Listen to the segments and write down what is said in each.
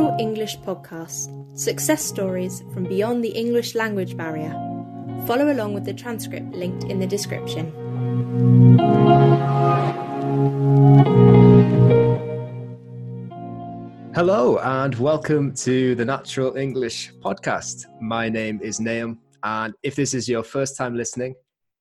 Natural English Podcast Success Stories from Beyond the English Language Barrier. Follow along with the transcript linked in the description. Hello, and welcome to the Natural English Podcast. My name is Naam, and if this is your first time listening,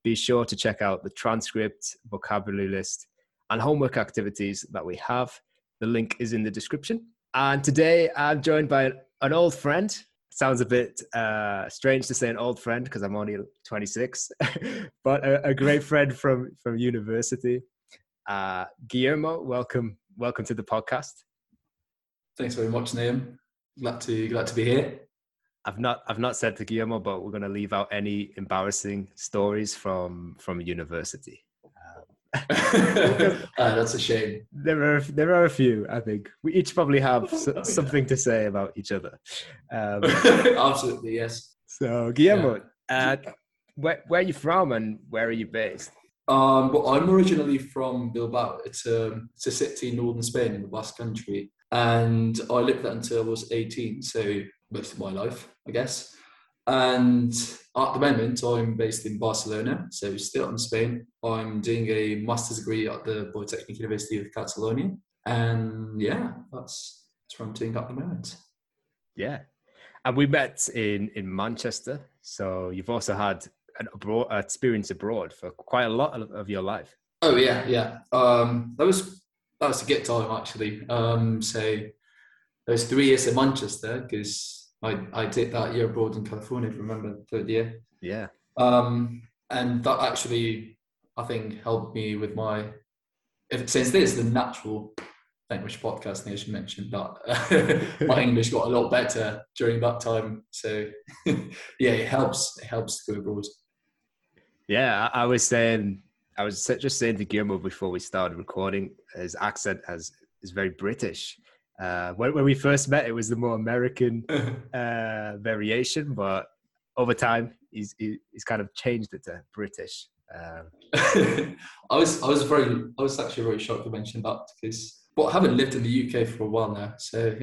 be sure to check out the transcript, vocabulary list, and homework activities that we have. The link is in the description. And today I'm joined by an old friend. Sounds a bit uh, strange to say an old friend because I'm only 26, but a, a, great friend from from university. Uh, Guillermo, welcome, welcome to the podcast. Thanks very much, Naam. Glad to glad to be here. I've not I've not said to Guillermo, but we're going to leave out any embarrassing stories from from university. Uh, that's a shame. There are there are a few. I think we each probably have oh, something yeah. to say about each other. Um, Absolutely, yes. So Guillermo, yeah. uh, where where are you from and where are you based? Um, well, I'm originally from Bilbao. It's a it's a city in northern Spain in the Basque Country, and I lived there until I was 18. So most of my life, I guess. And at the moment, I'm based in Barcelona, so still in Spain. I'm doing a master's degree at the Polytechnic University of Catalonia. And yeah, that's, that's what I'm doing at the moment. Yeah. And we met in, in Manchester. So you've also had an abroad experience abroad for quite a lot of, of your life. Oh yeah, yeah. Um, that was that was a good time actually. Um, so those three years in Manchester because I, I did that year abroad in California, if you remember, third year. Yeah. Um, and that actually, I think, helped me with my, if, since this is the natural language podcasting, as you mentioned, that my English got a lot better during that time. So, yeah, it helps. It helps to go abroad. Yeah, I, I was saying, I was just saying to Guillermo before we started recording, his accent has is very British. Uh, when, when we first met, it was the more American uh, variation, but over time, he's he's kind of changed it to British. Um, I was I was very I was actually very shocked to mention that because well, I haven't lived in the UK for a while now, so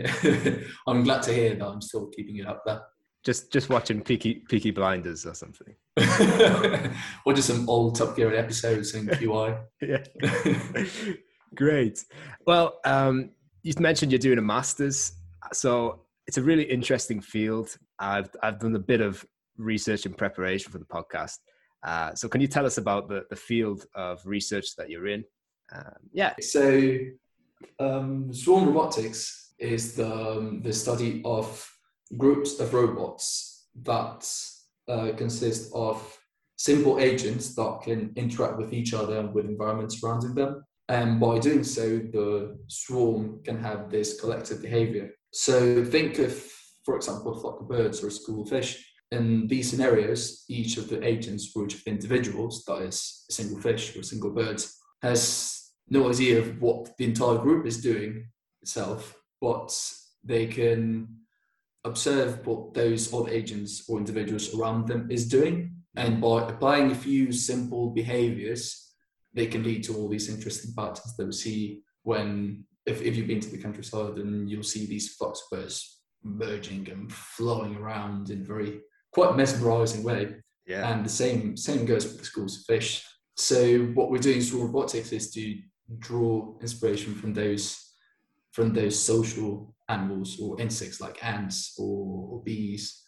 I'm glad to hear that I'm still keeping it up there. Just just watching Peaky Peaky Blinders or something, or just some old Top Gear episodes in QI. yeah, great. Well, um, you mentioned you're doing a master's, so it's a really interesting field. I've I've done a bit of research and preparation for the podcast. Uh, so can you tell us about the, the field of research that you're in? Um, yeah. So um, swarm robotics is the um, the study of groups of robots that uh, consist of simple agents that can interact with each other and with environments surrounding them. And by doing so, the swarm can have this collective behavior. So think of, for example, a flock of birds or a school of fish. In these scenarios, each of the agents of the individuals, that is a single fish or a single bird, has no idea of what the entire group is doing itself, but they can observe what those other agents or individuals around them is doing. And by applying a few simple behaviors, they can lead to all these interesting patterns that we see when if, if you've been to the countryside and you'll see these flocks of birds merging and flowing around in very quite mesmerizing way. Yeah. And the same same goes with the schools of fish. So what we're doing through robotics is to draw inspiration from those from those social animals or insects like ants or, or bees,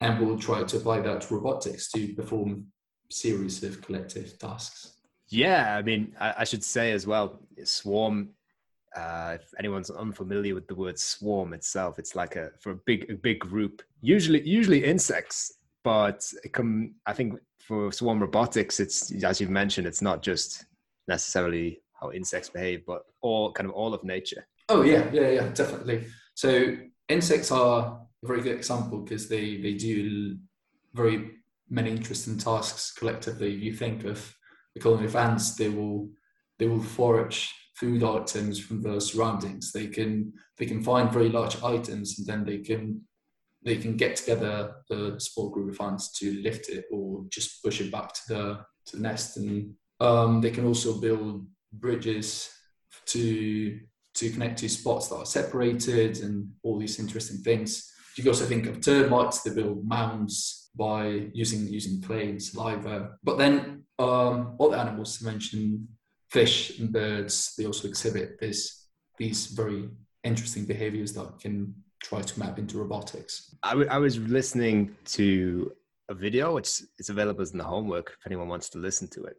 and we'll try to apply that to robotics to perform series of collective tasks. Yeah, I mean, I, I should say as well, swarm. Uh, if anyone's unfamiliar with the word swarm itself, it's like a for a big a big group, usually usually insects, but come. I think for swarm robotics, it's as you've mentioned, it's not just necessarily how insects behave, but all kind of all of nature. Oh yeah, yeah, yeah, definitely. So insects are a very good example because they they do very many interesting tasks collectively. You think of the colony of ants, they will they will forage food items from the surroundings. They can they can find very large items and then they can they can get together the small group of ants to lift it or just push it back to the to the nest. And um, they can also build bridges to to connect to spots that are separated and all these interesting things. You can also think of termites that build mounds by using using clay and saliva. But then um, other animals mentioned fish and birds, they also exhibit this these very interesting behaviors that can try to map into robotics. I, w- I was listening to a video, which is available as in the homework if anyone wants to listen to it.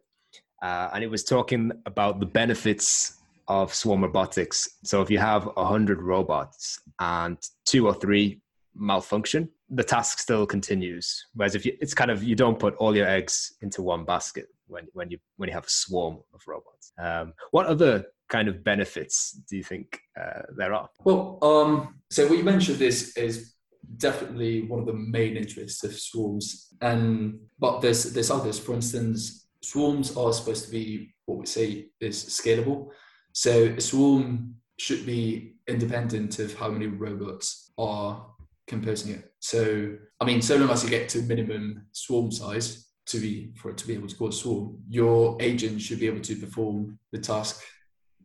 Uh, and it was talking about the benefits of swarm robotics. So if you have a hundred robots and two or three malfunction, the task still continues. Whereas if you, it's kind of you don't put all your eggs into one basket when when you when you have a swarm of robots. Um, what other kind of benefits do you think uh, there are? Well, um, so what you mentioned this is definitely one of the main interests of swarms, and but there's there's others. For instance, swarms are supposed to be what we say is scalable. So a swarm should be independent of how many robots are composing it. So I mean, so long as you get to minimum swarm size to be for it to be able to a swarm, your agent should be able to perform the task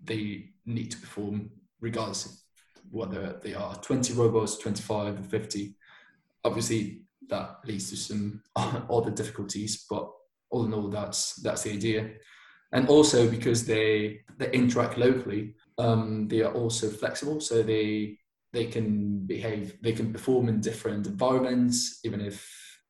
they need to perform, regardless of whether they are 20 robots, 25 or 50. Obviously, that leads to some other difficulties, but all in all, that's that's the idea. And also because they they interact locally, um, they are also flexible, so they they can behave, they can perform in different environments, even if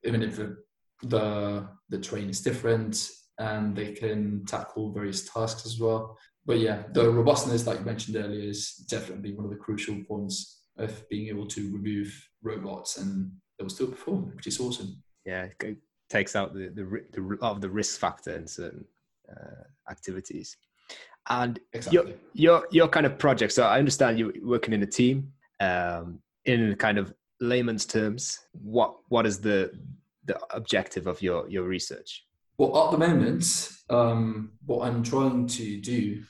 even if the the, the terrain is different, and they can tackle various tasks as well but yeah, the robustness that you mentioned earlier is definitely one of the crucial points of being able to remove robots and they will still perform, which is awesome. Yeah, it takes out the the, the of the risk factor in certain uh, activities. And exactly. your your your kind of project. So I understand you're working in a team. Um, in kind of layman's terms, what what is the the objective of your your research? Well, at the moment, um, what I'm trying to do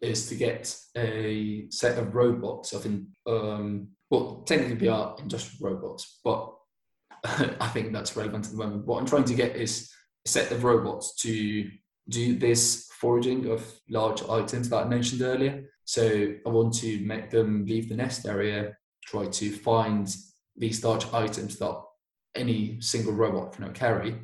is to get a set of robots. I think, um, well, technically they are industrial robots, but I think that's relevant at the moment. What I'm trying to get is a set of robots to do this foraging of large items that I mentioned earlier. So I want to make them leave the nest area, try to find these large items that any single robot cannot carry,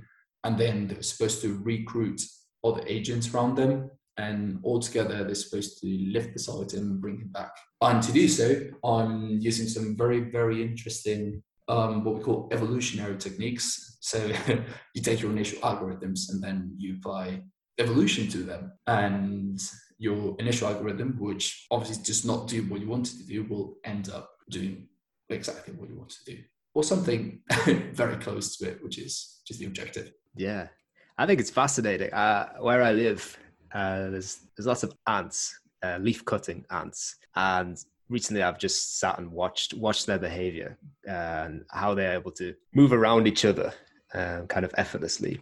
and then they're supposed to recruit other agents around them and altogether they're supposed to lift this item and bring it back. And to do so, I'm using some very, very interesting um, what we call evolutionary techniques. So you take your initial algorithms and then you apply evolution to them. And your initial algorithm, which obviously does not do what you wanted to do, will end up doing exactly what you want to do. Or something very close to it, which is just the objective. Yeah. I think it's fascinating. Uh, where I live, uh, there's there's lots of ants, uh, leaf cutting ants, and recently I've just sat and watched watched their behavior and how they're able to move around each other um, kind of effortlessly.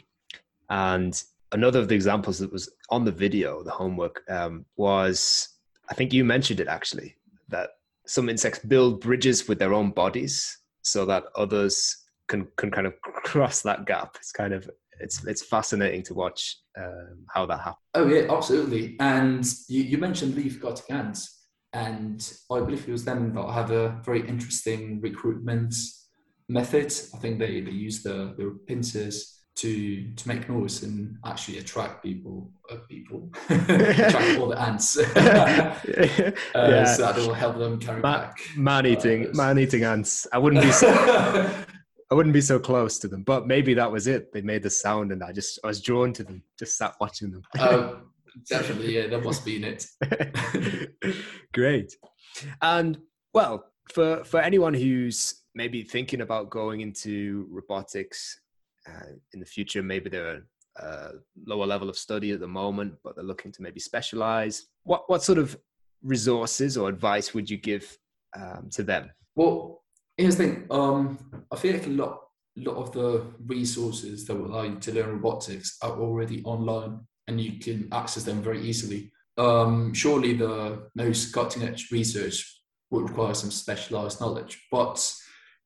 And another of the examples that was on the video, the homework, um, was I think you mentioned it actually that some insects build bridges with their own bodies so that others can can kind of cross that gap. It's kind of it's it's fascinating to watch um, how that happens. Oh yeah, absolutely. And you, you mentioned leaf cutting ants, and I believe it was them that have a very interesting recruitment method. I think they, they use the, the pincers to to make noise and actually attract people uh, people attract all the ants uh, yeah. so that will help them carry man, back man eating uh, man eating ants i wouldn't be so I wouldn't be so close to them, but maybe that was it. They made the sound, and I just I was drawn to them. Just sat watching them. Oh, definitely, yeah, that must be in it. Great, and well, for for anyone who's maybe thinking about going into robotics uh, in the future, maybe they're a lower level of study at the moment, but they're looking to maybe specialize. What what sort of resources or advice would you give um, to them? Well, here's the thing. Um, I feel like a lot, lot of the resources that will allow you to learn robotics are already online, and you can access them very easily. Um, surely the most cutting edge research would require some specialized knowledge, but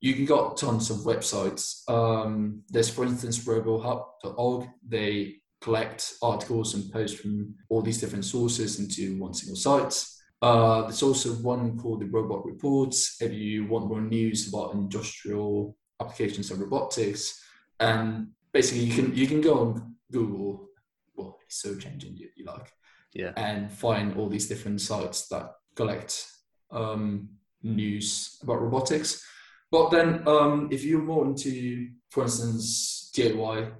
you can get tons of websites. Um, there's, for instance, robohub.org. They collect articles and posts from all these different sources into one single site. Uh, there's also one called the Robot Reports if you want more news about industrial applications of robotics. And basically, you can you can go on Google, well, search engine you, you like, Yeah. and find all these different sites that collect um, news about robotics. But then, um, if you're more into, for instance, DIY,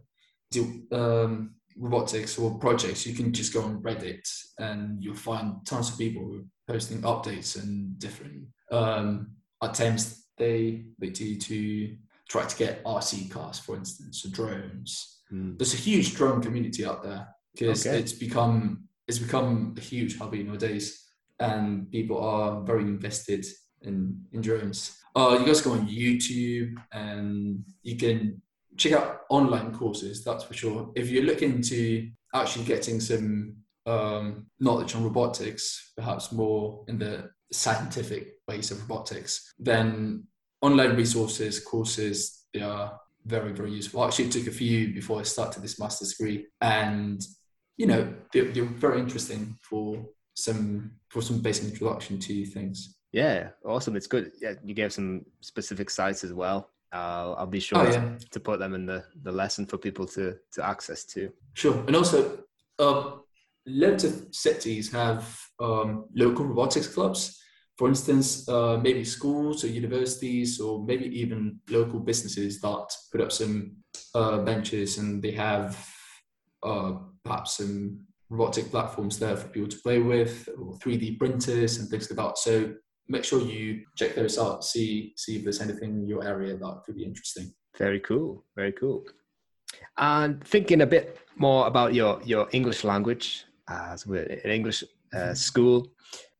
do, um, robotics or projects, you can just go on Reddit and you'll find tons of people posting updates and different um, attempts they they do to try to get RC cars, for instance, or drones. Mm. There's a huge drone community out there because Okay. it's become it's become a huge hobby nowadays, and people are very invested in in drones. Uh, you guys go on YouTube and you can check out online courses. That's for sure. If you're looking to actually getting some um, knowledge on robotics, perhaps more in the scientific ways of robotics, then online resources, courses, they are very, very useful. I actually took a few before I started this master's degree, and you know they're, they're very interesting for some for some basic introduction to things. Yeah, awesome. It's good. Yeah, you gave some specific sites as well. Uh, I'll be sure Oh to, yeah, to put them in the, the lesson for people to, to access to. sure. And also, um, loads of cities have um, local robotics clubs. For instance, uh, maybe schools or universities, or maybe even local businesses that put up some uh, benches and they have uh, perhaps some robotic platforms there for people to play with, or 3D printers and things like that. So make sure you check those out, see see if there's anything in your area that could be interesting. Very cool. Very cool. And thinking a bit more about your, your English language, as we're in English uh, school,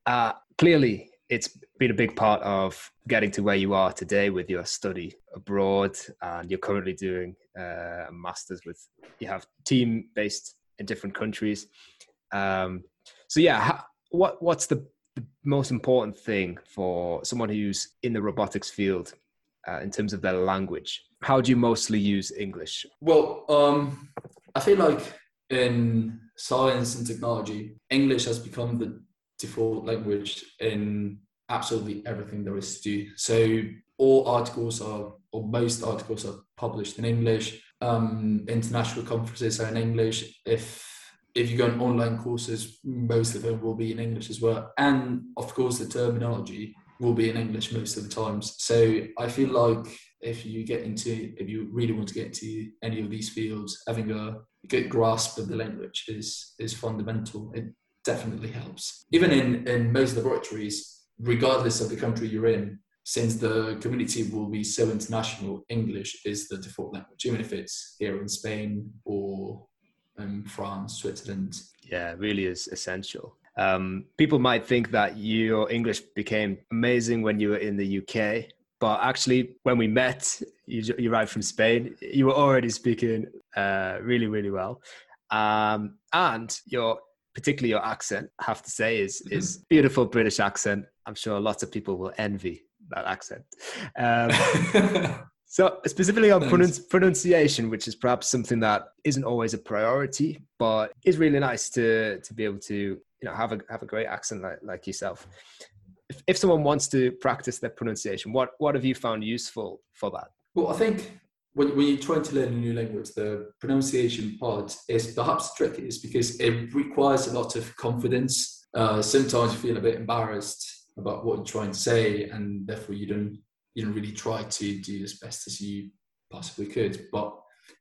uh, clearly it's been a big part of getting to where you are today with your study abroad, and you're currently doing uh, a master's with you have team based in different countries. Um, so yeah, how, what what's the, the most important thing for someone who's in the robotics field uh, in terms of their language? How do you mostly use English? Well, um, I feel like in science and technology, English has become the default language in absolutely everything there is to do. So all articles are, or most articles are published in English. Um, international conferences are in English. If if you go on online courses, most of them will be in English as well. And of course, the terminology will be in English most of the times. So I feel like if you get into, if you really want to get into any of these fields, having a good grasp of the language is is fundamental. It definitely helps. Even in in most laboratories, regardless of the country you're in, since the community will be so international, English is the default language, even if it's here in Spain or um, France, Switzerland. Yeah, really is essential. Um, people might think that your English became amazing when you were in the UK, but actually, when we met, you, you arrived from Spain, you were already speaking uh, really, really well. Um, and your particularly your accent, I have to say, is is beautiful British accent. I'm sure lots of people will envy that accent. Um, so specifically on pronunci- pronunciation, which is perhaps something that isn't always a priority, but is really nice to to be able to you know have a have a great accent like, like yourself. If, if someone wants to practice their pronunciation, what what have you found useful for that? Well, I think when, when you're trying to learn a new language, the pronunciation part is perhaps trickiest because it requires a lot of confidence. Uh, sometimes you feel a bit embarrassed about what you're trying to say, and therefore you don't you don't really try to do as best as you possibly could. But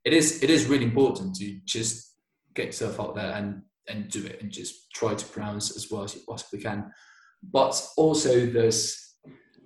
it is it is really important to just get yourself out there and and do it and just try to pronounce as well as you possibly can. But also there's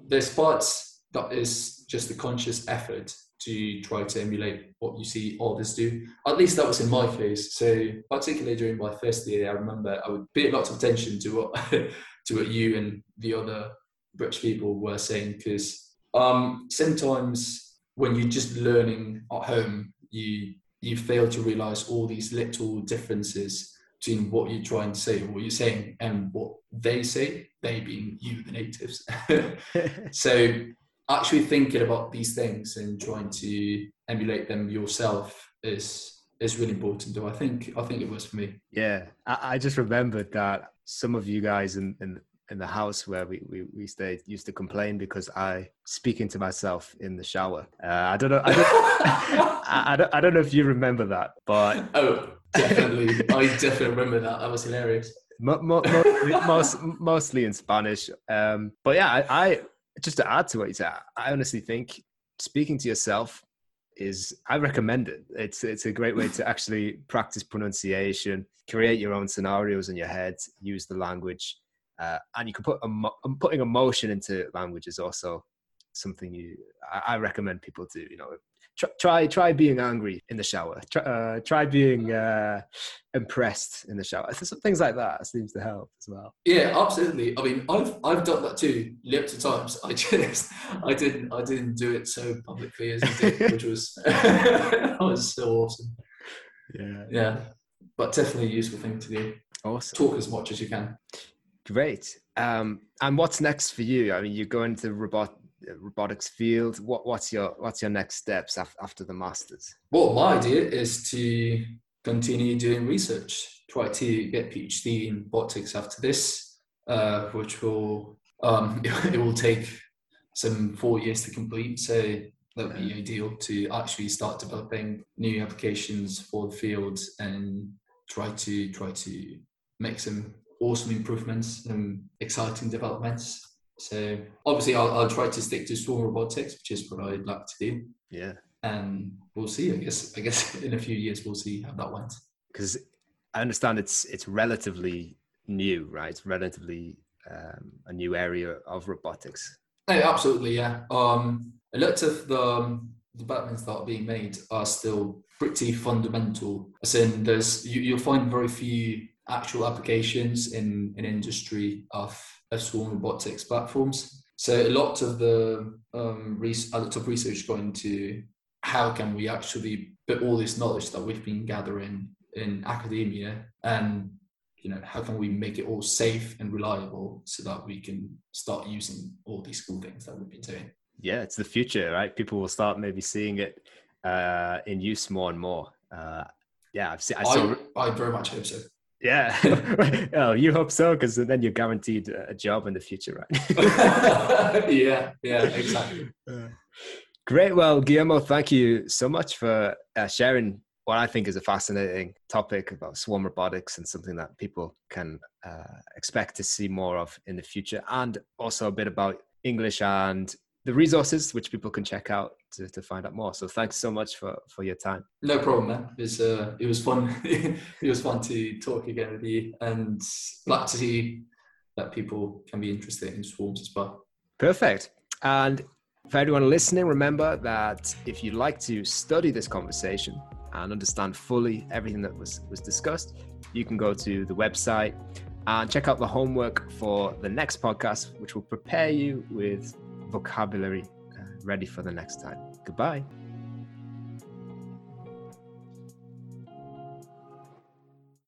there's parts that is just a conscious effort to try to emulate what you see others do. At least that was in my case. So particularly during my first year, I remember I would pay lots of attention to what to what you and the other British people were saying because um, sometimes when you're just learning at home, you you fail to realize all these little differences between what you're trying to say, what you're saying, and what they say. They being you, the natives. so actually thinking about these things and trying to emulate them yourself is is really important. Though I think I think it was for me. Yeah, I, I just remembered that some of you guys in, in in the house where we, we, we stayed used to complain because I speaking to myself in the shower. Uh, I don't know. I don't, I, I, don't, I don't know if you remember that, but oh, definitely. I definitely remember that. That was hilarious. Mo- mo- mostly, most, mostly in Spanish. Um, but yeah, I, I just to add to what you said, I honestly think speaking to yourself is I recommend it. It's it's a great way to actually practice pronunciation, create your own scenarios in your head, use the language, uh, and you can put emo- putting emotion into language is also something you I, I recommend people do. You know, try try, try being angry in the shower. Try, uh, try being uh, impressed in the shower. Things like that seems to help as well. Yeah, absolutely. I mean, I've I've done that too, lots of times. I just I didn't I didn't do it so publicly as you did, which was that was so awesome. Yeah, yeah, but definitely a useful thing to do. Awesome. Talk as much as you can. Great. Um, and what's next for you? I mean, you're going to robot robotics field. What, what's your what's your next steps after the masters? Well, my idea is to continue doing research. Try to get PhD in robotics after this, uh, which will um, it will take some four years to complete. So that would be ideal to actually start developing new applications for the field and try to try to make some awesome improvements and exciting developments so obviously, I'll, I'll try to stick to swarm robotics, which is what I'd like to do. Yeah, and we'll see. I guess. I guess in a few years we'll see how that went. Because I understand it's it's relatively new, right? It's relatively um, a new area of robotics. Yeah, absolutely, yeah. Um, a lot of the um, developments that are being made are still pretty fundamental. As in, there's you, you'll find very few actual applications in an industry of of swarm robotics platforms. So a lot of the um, a lot of research going into how can we actually put all this knowledge that we've been gathering in academia and you know how can we make it all safe and reliable so that we can start using all these cool things that we've been doing? Yeah it's the future right? People will start maybe seeing it uh, in use more and more. Uh, yeah i've seen I, saw... I, I very much hope so yeah. oh, you hope so, because then you're guaranteed a job in the future, right? yeah, yeah, exactly. Uh, great. Well, Guillermo, thank you so much for uh, sharing what I think is a fascinating topic about swarm robotics and something that people can uh, expect to see more of in the future, and also a bit about English and the resources which people can check out to, to find out more. So thanks so much for, for your time. No problem, man. It was, uh, it was fun. it was fun to talk again with you and glad to see that people can be interested in swarms as well. Perfect. And for everyone listening, remember that if you'd like to study this conversation and understand fully everything that was, was discussed, you can go to the website and check out the homework for the next podcast, which will prepare you with vocabulary uh, ready for the next time. Goodbye.